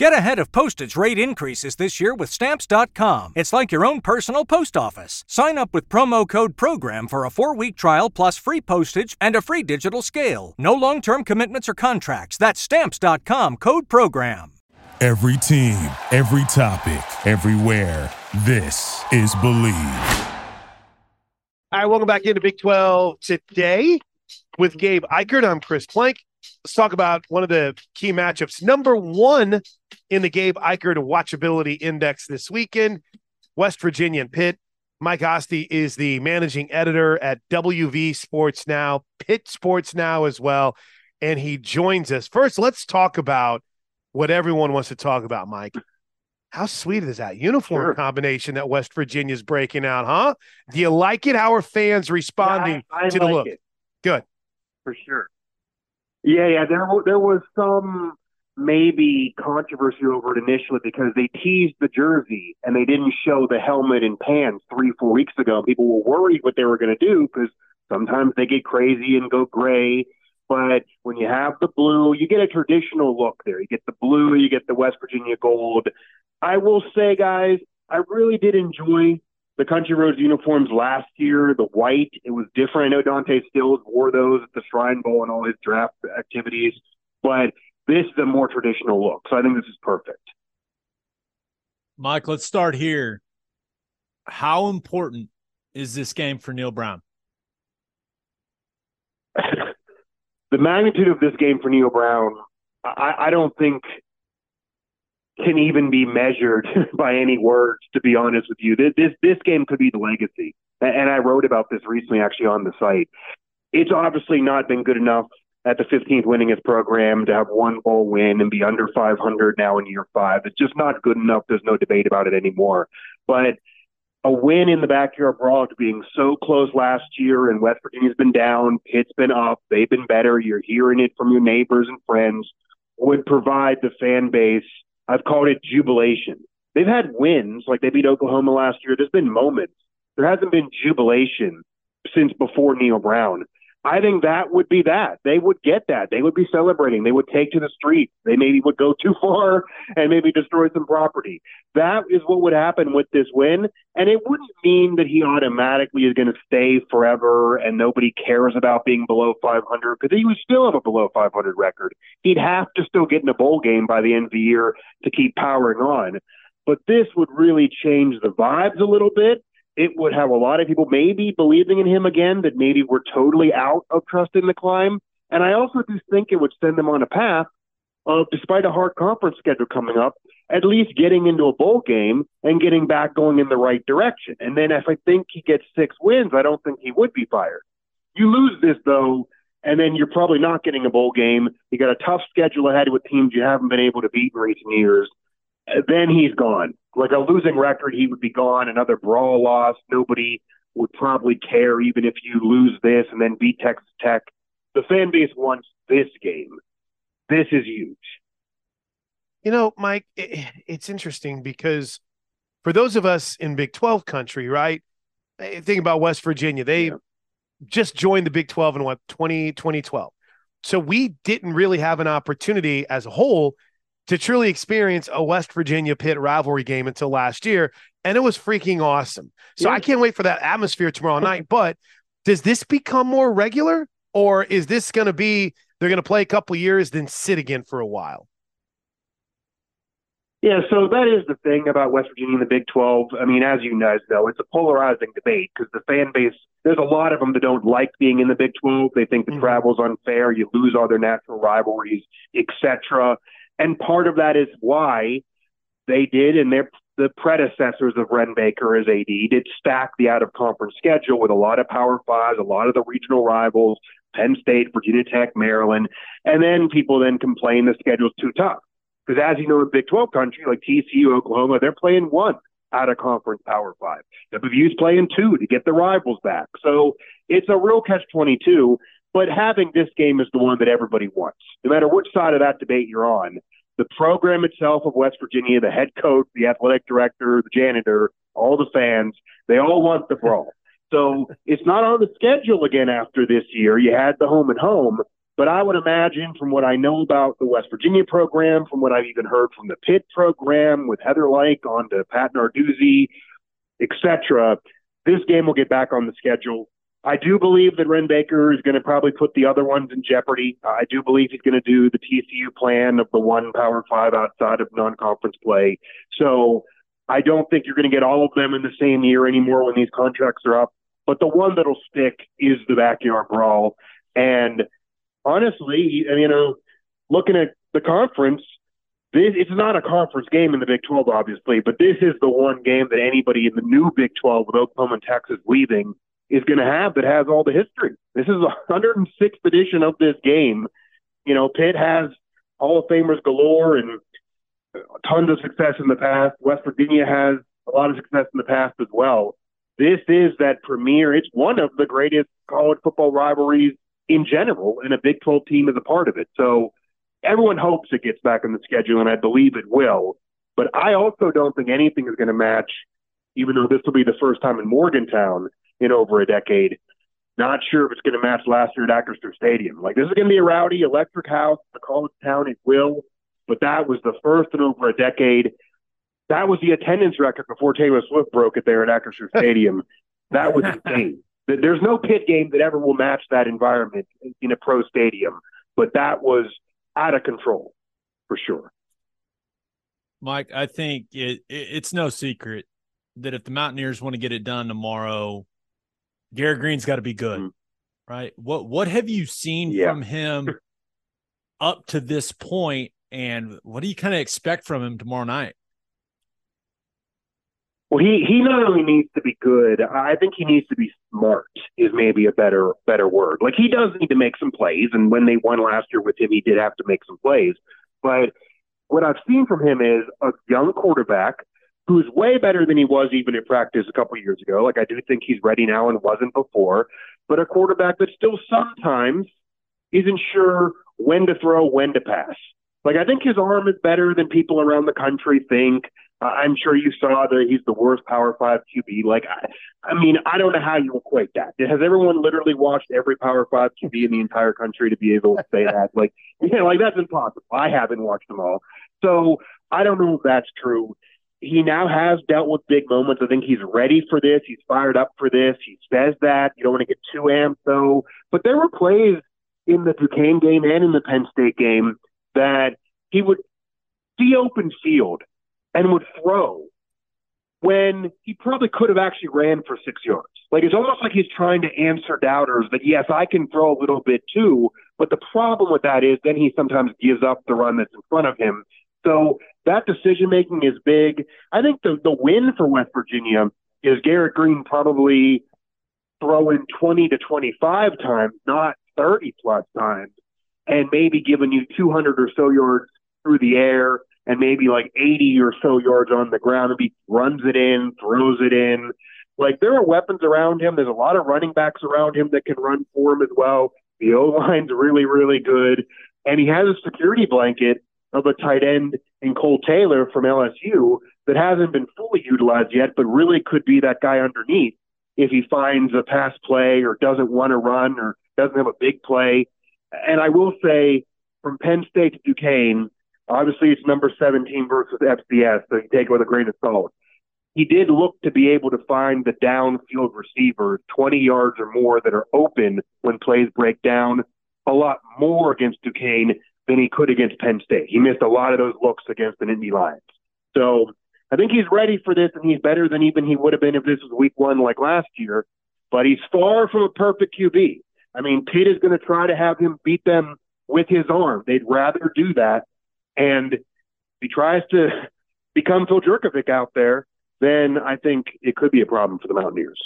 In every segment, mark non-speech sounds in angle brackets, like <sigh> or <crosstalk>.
Get ahead of postage rate increases this year with Stamps.com. It's like your own personal post office. Sign up with promo code PROGRAM for a four week trial plus free postage and a free digital scale. No long term commitments or contracts. That's Stamps.com code PROGRAM. Every team, every topic, everywhere. This is Bleav. All right, welcome back into Big 12 today with Gabe Ikard. I'm Chris Plank. Let's talk about one of the key matchups. Number one in the Gabe Ikard Watchability Index this weekend, West Virginia and Pitt. Mike Asti is the managing editor at WV Sports Now, Pitt Sports Now as well. And he joins us. First, let's talk about what everyone wants to talk about, Mike. How sweet is that uniform sure. combination that West Virginia's breaking out, huh? Do you like it? How are fans responding yeah, I, I to like the look? It. Good. For sure. Yeah, yeah. There, there was some maybe controversy over it initially because they teased the jersey and they didn't show the helmet and pants three, four weeks ago. People were worried what they were going to do because sometimes they get crazy and go gray. But when you have the blue, you get a traditional look there. You get the blue, you get the West Virginia gold. I will say, guys, I really did enjoy the Country Roads uniforms last year. The white, it was different. I know Dante Stills wore those at the Shrine Bowl and all his draft activities, but this is a more traditional look. So I think this is perfect. Mike, let's start here. How important is this game for Neal Brown? <laughs> the magnitude of this game for Neal Brown, I, I don't think can even be measured <laughs> by any words. To be honest with you, this this, this game could be the legacy, and I wrote about this recently actually on the site. It's obviously not been good enough at the 15th winningest program to have one bowl win and be under 500 now in year five. It's just not good enough. There's no debate about it anymore. But a win in the backyard brawl to being so close last year, and West Virginia's been down, Pitt's been up, they've been better. You're hearing it from your neighbors and friends. Would provide the fan base. I've called it jubilation. They've had wins, like they beat Oklahoma last year. There's been moments. There hasn't been jubilation since before Neal Brown. I think that would be that. They would get that. They would be celebrating. They would take to the streets. They maybe would go too far and maybe destroy some property. That is what would happen with this win. And it wouldn't mean that he automatically is going to stay forever and nobody cares about being below 500 because he would still have a below 500 record. He'd have to still get in a bowl game by the end of the year to keep powering on. But this would really change the vibes a little bit it would have a lot of people maybe believing in him again that maybe we're totally out of trusting the climb. And I also do think it would send them on a path of, despite a hard conference schedule coming up, at least getting into a bowl game and getting back going in the right direction. And then if I think he gets six wins, I don't think he would be fired. You lose this though, and then you're probably not getting a bowl game. You got a tough schedule ahead with teams you haven't been able to beat in recent years. Then he's gone like a losing record, he would be gone. Another brawl loss, nobody would probably care, even if you lose this and then beat Texas Tech. The fan base wants this game. This is huge. You know, Mike, it, it's interesting because for those of us in Big 12 country, right? Eh, think about West Virginia. They yeah. just joined the Big 12 in what, 20, 2012. So we didn't really have an opportunity as a whole to truly experience a West Virginia Pitt rivalry game until last year, and it was freaking awesome. So yeah. I can't wait for that atmosphere tomorrow <laughs> night. But does this become more regular, or is this going to be they're going to play a couple years then sit again for a while? Yeah, so that is the thing about West Virginia and the Big 12. I mean, as you guys know, it's a polarizing debate because the fan base, there's a lot of them that don't like being in the Big 12. They think the mm-hmm. travel's unfair. You lose all their natural rivalries, etc. And part of that is why they did, and their the predecessors of Wren Baker as AD did stack the out of conference schedule with a lot of Power Fives, a lot of the regional rivals, Penn State, Virginia Tech, Maryland, and then people then complain the schedule's too tough. Because as you know, in Big 12 country, like TCU, Oklahoma, they're playing one out of conference Power Five. WVU's playing two to get the rivals back. So it's a real catch 22. But having this game is the one that everybody wants. No matter which side of that debate you're on, the program itself of West Virginia, the head coach, the athletic director, the janitor, all the fans, they all want the brawl. So it's not on the schedule again after this year. You had the home and home, But I would imagine, from what I know about the West Virginia program, from what I've even heard from the Pitt program with Heather Lyke on to Pat Narduzzi, etc., this game will get back on the schedule. I do believe that Wren Baker is going to probably put the other ones in jeopardy. Uh, I do believe he's going to do the TCU plan of the one Power Five outside of non-conference play. So I don't think you're going to get all of them in the same year anymore when these contracts are up. But the one that'll stick is the backyard brawl. And honestly, you know, looking at the conference, this it's not a conference game in the Big 12, obviously, but this is the one game that anybody in the new Big 12 with Oklahoma and Texas leaving is going to have that has all the history. This is a 106th edition of this game. You know, Pitt has Hall of Famers galore and tons of success in the past. West Virginia has a lot of success in the past as well. This is that premier. It's one of the greatest college football rivalries in general, and a Big 12 team is a part of it. So everyone hopes it gets back on the schedule, and I believe it will. But I also don't think anything is going to match, even though this will be the first time in Morgantown in over a decade. Not sure if it's going to match last year at Acrisure Stadium. Like this is going to be a rowdy, electric house. The college town it will, but that was the first in over a decade. That was the attendance record before Taylor Swift broke it there at Acrisure <laughs> Stadium. that was insane. There's no Pitt game that ever will match that environment in a pro stadium, but that was out of control for sure. Mike, I think it, it, it's no secret that if the Mountaineers want to get it done tomorrow, Garrett Greene's got to be good, mm-hmm. right? What what have you seen yeah. from him <laughs> up to this point, and what do you kind of expect from him tomorrow night? Well, he he not only needs to be good, I think he needs to be smart. Is maybe a better better word. Like he does need to make some plays, and when they won last year with him, he did have to make some plays. But what I've seen from him is a young quarterback who's way better than he was even in practice a couple years ago. Like I do think he's ready now and wasn't before, but a quarterback that still sometimes isn't sure when to throw, when to pass. Like I think his arm is better than people around the country think. Uh, I'm sure you saw that he's the worst Power Five QB. Like I, I mean, I don't know how you equate that. Has everyone literally watched every Power Five QB in the entire country to be able to say that? Like, <laughs> yeah, like that's impossible. I haven't watched them all, so I don't know if that's true he now has dealt with big moments. I think he's ready for this. He's fired up for this. He says that. You don't want to get too amped, though. But there were plays in the Duquesne game and in the Penn State game that he would see open field and would throw when he probably could have actually ran for six yards. Like it's almost like he's trying to answer doubters that yes, I can throw a little bit too. But the problem with that is then he sometimes gives up the run that's in front of him. So that decision making is big. I think the the win for West Virginia is Garrett Greene probably throwing 20 to 25 times, not 30 plus times, and maybe giving you 200 or so yards through the air and maybe like 80 or so yards on the ground. And he runs it in, throws it in. Like there are weapons around him. There's a lot of running backs around him that can run for him as well. The O line's really, really good. And he has a security blanket of a tight end in Kole Taylor from LSU that hasn't been fully utilized yet, but really could be that guy underneath if he finds a pass play or doesn't want to run or doesn't have a big play. And I will say, from Penn State to Duquesne, obviously it's number 17 versus FCS, so you take it with a grain of salt. He did look to be able to find the downfield receivers 20 yards or more that are open when plays break down a lot more against Duquesne than he could against Penn State. He missed a lot of those looks against the Nittany Lions. So I think he's ready for this, and he's better than even he would have been if this was week one like last year. But he's far from a perfect QB. I mean, Pitt is going to try to have him beat them with his arm. They'd rather do that. And he tries to <laughs> become Phil Jurkovec out there, then I think it could be a problem for the Mountaineers.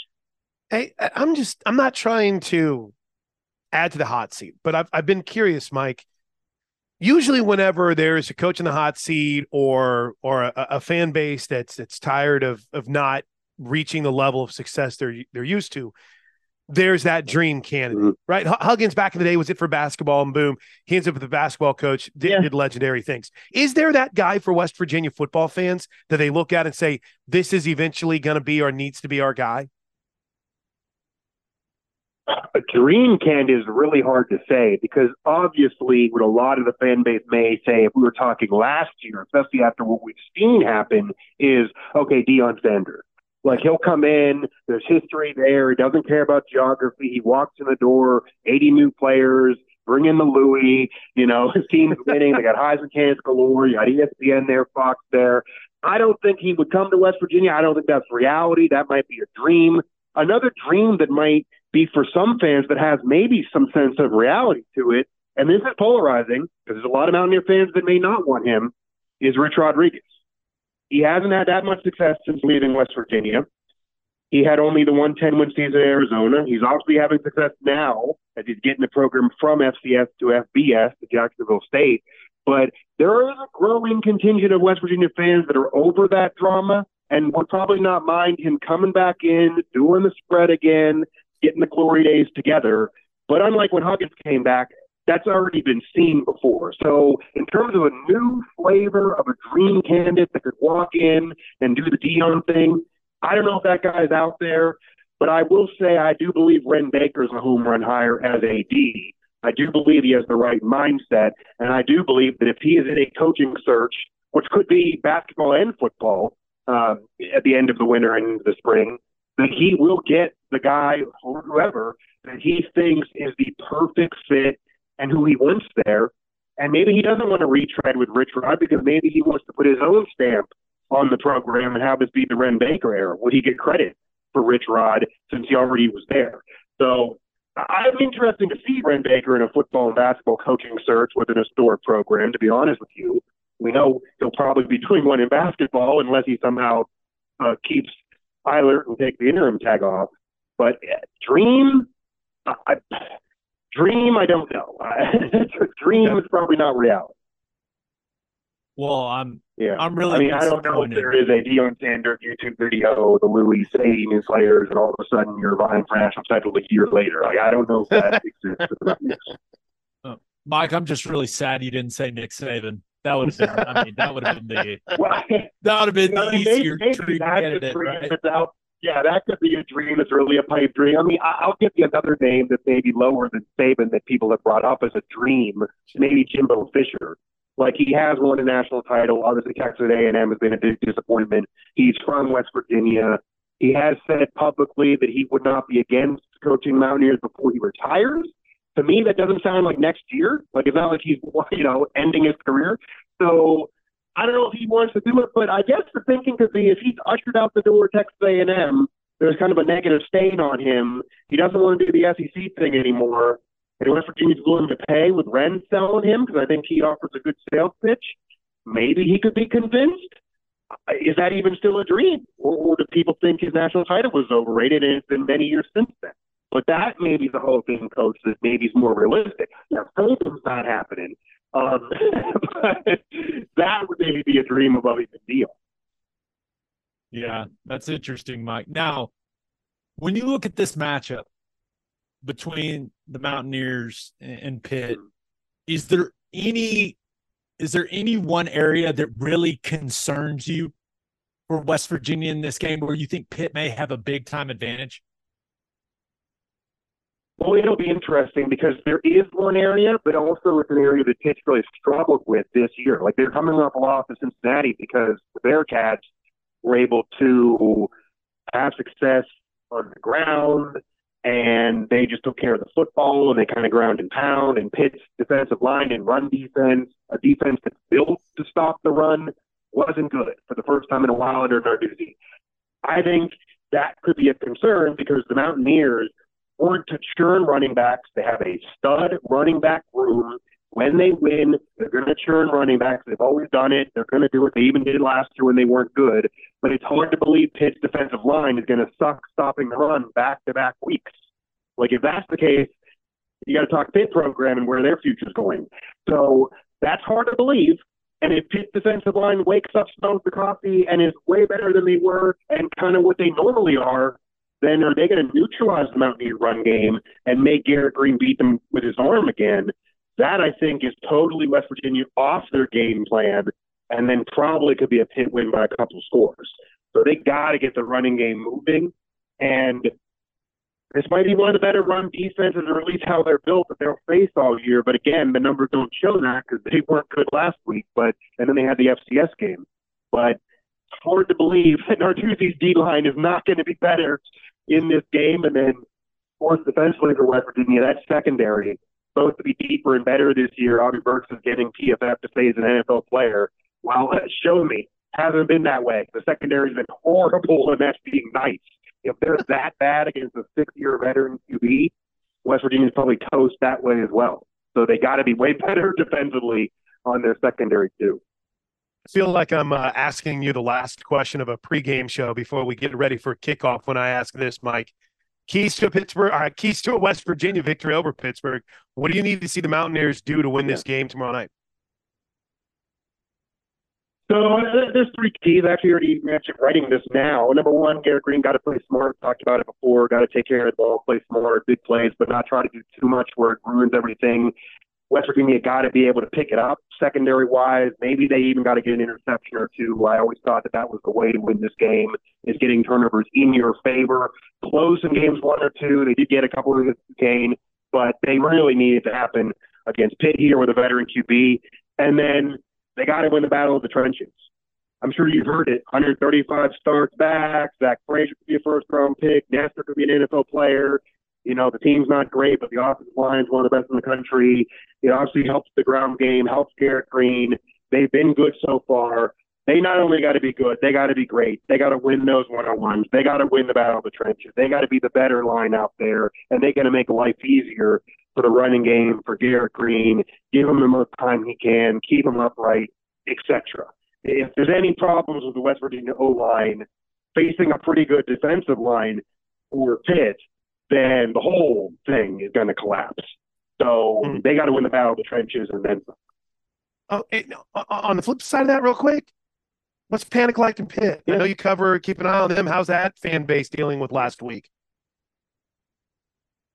Hey, I'm just I'm not trying to add to the hot seat, but I've I've been curious, Mike usually whenever there's a coach in the hot seat or or a, a, fan base that's that's tired of of not reaching the level of success they're they're used to there's that dream candidate mm-hmm. right huggins back in the day was it for basketball and boom he ends up with a basketball coach did, yeah. did legendary things is there that guy for west virginia football fans that they look at and say this is eventually going to be or needs to be our guy A dream candidate is really hard to say because obviously, what a lot of the fan base may say, if we were talking last year, especially after what we've seen happen, is okay, Deion Sanders. Like he'll come in, there's history there. He doesn't care about geography. He walks in the door, 80 new players, bring in the Louis. You know, <laughs> his team's winning. They got Heisman candidates galore. You got ESPN there, Fox there. I don't think he would come to West Virginia. I don't think that's reality. That might be a dream. Another dream that might be for some fans that has maybe some sense of reality to it, and this is polarizing because there's a lot of Mountaineer fans that may not want him, is Rich Rodriguez. He hasn't had that much success since leaving West Virginia. He had only the 110 win season in Arizona. He's obviously having success now as he's getting the program from FCS to FBS to Jacksonville State. But there is a growing contingent of West Virginia fans that are over that drama and would probably not mind him coming back in, doing the spread again, getting the glory days together. But unlike when Huggins came back, that's already been seen before. So, in terms of a new flavor of a dream candidate that could walk in and do the Deion thing, I don't know if that guy's out there, but I will say I do believe Wren Baker's a home run hire as AD. I do believe he has the right mindset, and I do believe that if he is in a coaching search, which could be basketball and football uh, at the end of the winter and the spring, that he will get the guy or whoever that he thinks is the perfect fit and who he wants there. And maybe he doesn't want to retread with Rich Rod because maybe he wants to put his own stamp on the program and have this be the Wren Baker era. Would he get credit for Rich Rod since he already was there? So I'm interested to see Wren Baker in a football and basketball coaching search with an historic program, to be honest with you. We know he'll probably be doing one in basketball unless he somehow uh, keeps Eilert and take the interim tag off. But uh, dream, I, dream, I don't know. <laughs> dream is probably not reality. Well, I'm yeah. I'm really. I mean, I don't know if there is a Deion Sanders YouTube video, the Louis saying his players, and all of a sudden you're buying national title a year later. Like I don't know if that <laughs> exists. Oh, Mike, I'm just really sad you didn't say Nick Saban. That would have been. I mean, that would have been the. <laughs> that would have been the easier dream candidate, right? Out, yeah, that could be a dream. It's really a pipe dream. I mean, I'll give you another name that's maybe lower than Saban that people have brought up as a dream. Maybe Jimbo Fisher. Like he has won a national title. Obviously, Texas A&M has been a big disappointment. He's from West Virginia. He has said publicly that he would not be against coaching Mountaineers before he retires. To me, that doesn't sound like next year. Like it's not like he's <laughs> you know ending his career. So I don't know if he wants to do it, but I guess the thinking could be if he's ushered out the door Texas A&M, there's kind of a negative stain on him. He doesn't want to do the SEC thing anymore and West Virginia's willing to pay with Wren selling him because I think he offers a good sales pitch, maybe he could be convinced. Is that even still a dream? Or, or do people think his national title was overrated and it's been many years since then? But that may be the whole thing, coach, that maybe is more realistic. Now, Saban's not happening. Um, <laughs> but that would maybe be a dream above even deal. Yeah, that's interesting, Mike. Now, when you look at this matchup, between the Mountaineers and Pitt, is there any is there any one area that really concerns you for West Virginia in this game where you think Pitt may have a big time advantage? Well, it'll be interesting because there is one area, but also it's an area that Pitt's really struggled with this year. Like they're coming off a loss to Cincinnati because the Bearcats were able to have success on the ground and they just took care of the football and they kind of ground and pound and Pitt's defensive line and run defense, a defense that's built to stop the run, wasn't good for the first time in a while under Narduzzi. I think that could be a concern because the Mountaineers weren't to churn running backs. They have a stud running back room. When they win, they're going to churn running backs. They've always done it. They're going to do it. They even did it last year when they weren't good. But it's hard to believe Pitt's defensive line is going to suck stopping the run back to back weeks. Like if that's the case, you got to talk Pitt program and where their future's going. So that's hard to believe. And if Pitt defensive line wakes up, smells the coffee, and is way better than they were and kind of what they normally are, then are they going to neutralize the Mountaineer run game and make Garrett Greene beat them with his arm again? That I think is totally West Virginia off their game plan, and then probably could be a Pitt win by a couple scores. So they got to get the running game moving, and This might be one of the better run defenses, or at least how they're built that they'll face all year. But again, the numbers don't show that because they weren't good last week. But and then they had the FCS game. But it's hard to believe <laughs> that Narduzzi's D line is not going to be better in this game. And then, of course, defensively for West Virginia, that secondary supposed to be deeper and better this year. Aubrey Burks is getting PFF to say he's an NFL player. Well, <laughs> show me hasn't been that way. The secondary's been horrible, and that's being nice. If they're <laughs> that bad against a six-year veteran QB, West Virginia's probably toast that way as well. So they got to be way <laughs> better defensively on their secondary too. I feel like I'm uh, asking you the last question of a pregame show before we get ready for kickoff. When I ask this, Mike, keys to Pittsburgh, uh, keys to a West Virginia victory over Pittsburgh. What do you need to see the Mountaineers do to win this game tomorrow night? So uh, there's three keys. Actually already mentioned writing this now. Number one, Garrett Greene got to play smart. Talked about it before. Got to take care of the ball, play smart, big plays, but not try to do too much where it ruins everything. West Virginia got to be able to pick it up secondary wise. Maybe they even got to get an interception or two. I always thought that that was the way to win this game is getting turnovers in your favor. Close some games one or two. They did get a couple of gain, but they really needed to happen against Pitt here with a veteran QB. And then they got to win the battle of the trenches. I'm sure you've heard it. 135 starts back. Zach Frazier could be a first round pick. Nestor could be an NFL player. You know, the team's not great, but the offensive line is one of the best in the country. It obviously helps the ground game, helps Garrett Greene. They've been good so far. They not only got to be good, they got to be great. They got to win those one on ones. They got to win the battle of the trenches. They got to be the better line out there, and they got to make life easier for the running game for Garrett Greene. Give him the most time he can, keep him upright, etc. If there's any problems with the West Virginia O line facing a pretty good defensive line or Pitt, then the whole thing is going to collapse. So mm-hmm. they got to win the battle of the trenches and then. Oh, on the flip side of that, real quick, what's panic like in Pitt? Yeah. I know you cover, keep an eye on them. How's that fan base dealing with last week?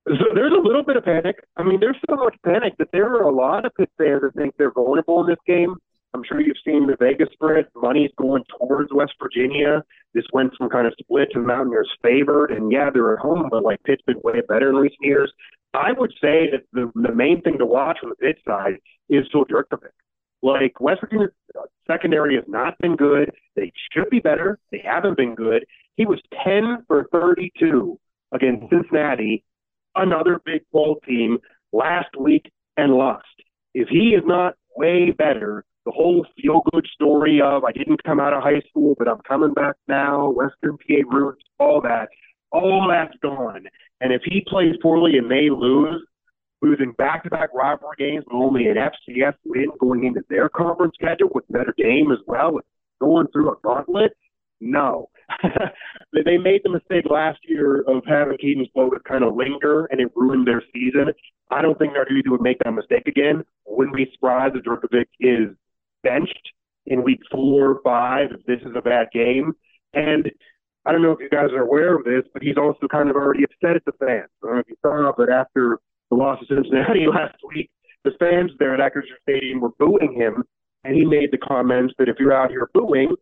So there's a little bit of panic. I mean, there's so much panic that there are a lot of Pitt fans that think they're vulnerable in this game. I'm sure you've seen the Vegas spread. Money's going towards West Virginia. This went from kind of split to Mountaineers favored. And yeah, they're at home, but like Pitt's been way better in recent years. I would say that the, the main thing to watch from the Pitt side is Phil Jurkovec. Like West Virginia's secondary has not been good. They should be better. They haven't been good. He was 10 for 32 against Cincinnati, another big bowl team last week and lost. If he is not way better, the whole feel good story of I didn't come out of high school, but I'm coming back now, Western PA roots, all that, all that's gone. And if he plays poorly and they lose, losing back to back rivalry games with only an FCS win going into their conference schedule with better game as well, going through a gauntlet, no. <laughs> they made the mistake last year of having Kedon Slovis kind of linger, and it ruined their season. I don't think Narduzzi would make that mistake again. Wouldn't be surprised if Jurkovec is benched in week four or five if this is a bad game. And I don't know if you guys are aware of this, but he's also kind of already upset at the fans. I don't know if you saw, but after the loss of Cincinnati <laughs> last week, the fans there at Acrisure Stadium were booing him, and he made the comments that if you're out here booing,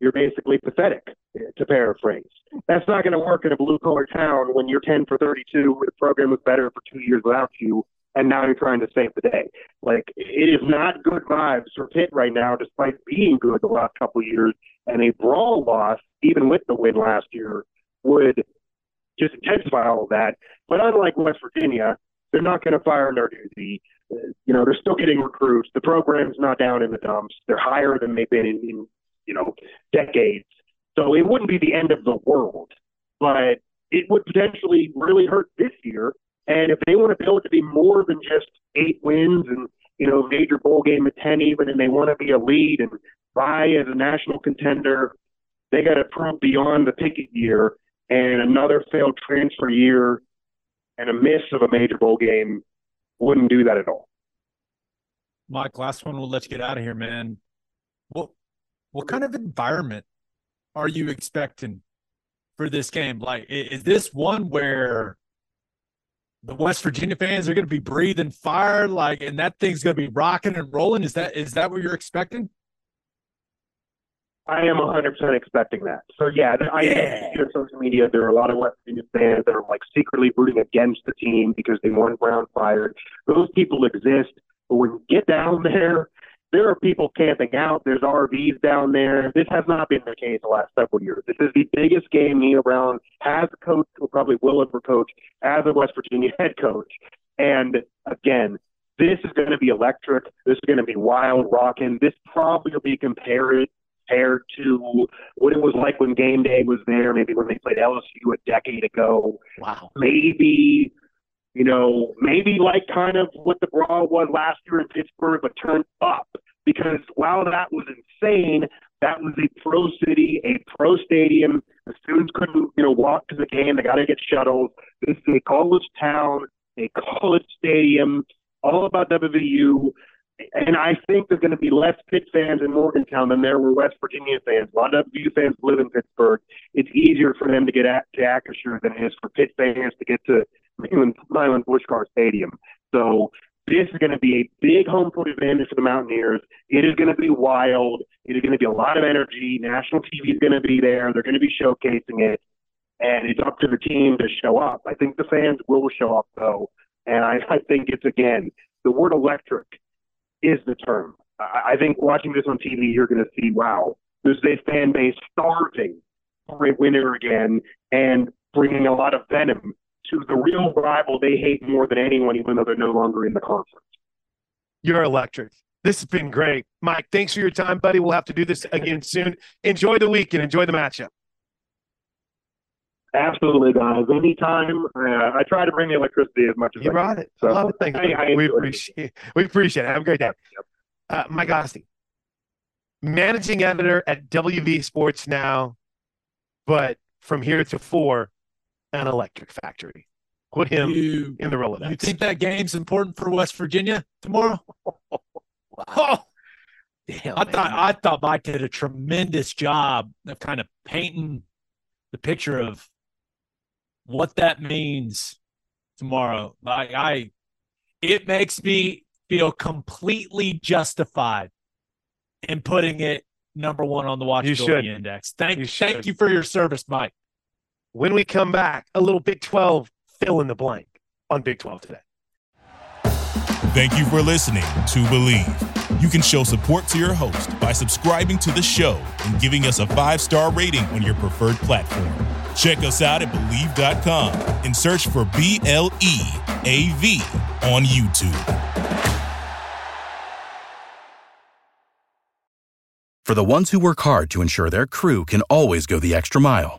you're basically pathetic, to paraphrase. That's not going to work in a blue collar town when you're 10 for 32, the program was better for two years without you, and now you're trying to save the day. Like it is not good vibes for Pitt right now, despite being good the last couple of years. And a brawl loss, even with the win last year, would just intensify all of that. But unlike West Virginia, they're not going to fire Narduzzi. You know, they're still getting recruits. The program's not down in the dumps. They're higher than they've been in, in you know decades. So it wouldn't be the end of the world, but it would potentially really hurt this year and if they want to build it to be more than just eight wins and, you know, major bowl game at 10 even, and they want to be a lead and buy as a national contender, they got to prove beyond the Pickett year and another failed transfer year and a miss of a major bowl game wouldn't do that at all. Mike, last one, we'll let you get out of here, man. What what kind of environment are you expecting for this game? Like, is this one where the West Virginia fans are going to be breathing fire, like, and that thing's going to be rocking and rolling. Is that is that what you're expecting? I am 100% expecting that. So, yeah, I Yeah. see on social media there are a lot of West Virginia fans that are like secretly rooting against the team because they want Brown fired. Those people exist. But when you get down there, there are people camping out. There's RVs down there. This has not been the case the last several years. This is the biggest game Neal Brown has coached, or probably will ever coach, as a West Virginia <laughs> head coach. And again, this is going to be electric. This is going to be wild, rocking. This probably will be compared compared to what it was like when game day was there, maybe when they played LSU a decade ago. Wow. Maybe, you know, maybe like kind of what the brawl was last year in Pittsburgh, but turned up. Because while that was insane, that was a pro city, a pro stadium. The students couldn't, you know, walk to the game. They got to get shuttles. This is a college town, a college stadium, all about WVU. And I think there's going to be less Pitt fans in Morgantown than there were West Virginia fans. A lot of WVU fans live in Pittsburgh. It's easier for them to get at, to Acrisure than it is for Pitt fans to get to Milan, Puskar Stadium. So this is going to be a big home court advantage for the Mountaineers. It is going to be wild. It is going to be a lot of energy. National TV is going to be there. They're going to be showcasing it. And it's up to the team to show up. I think the fans will show up, though. And I, I think it's, again, the word electric is the term. I, I think watching this on TV, you're going to see, wow, there's a fan base starving for a winner again and bringing a lot of venom to the real rival they hate more than anyone, even though they're no longer in the conference. You're electric. This has been great. Mike, thanks for your time, buddy. We'll have to do this again soon. Enjoy the week and enjoy the matchup. Absolutely, guys. Anytime. Uh, I try to bring the electricity as much as You I brought can. it. So, I love it. Thanks. I- I we enjoyed it. appreciate we appreciate it. Have a great day. Uh, Mike Asti, managing editor at WV Sports now, but from here to four, an electric factory. Put him You, in the Rolodex. you think that game's important for West Virginia tomorrow? <laughs> Oh, <laughs> Damn, I man. thought I thought Mike did a tremendous job of kind of painting the picture of what that means tomorrow. Like I, it makes me feel completely justified in putting it number one on the should. index. Thank You thank you for your service, Mike. When we come back, a little Big 12 fill in the blank on Big 12 today. Thank you for listening to Bleav. You can show support to your host by subscribing to the show and giving us a five star rating on your preferred platform. Check us out at Bleav.com and search for B L E A V on YouTube. For the ones who work hard to ensure their crew can always go the extra mile,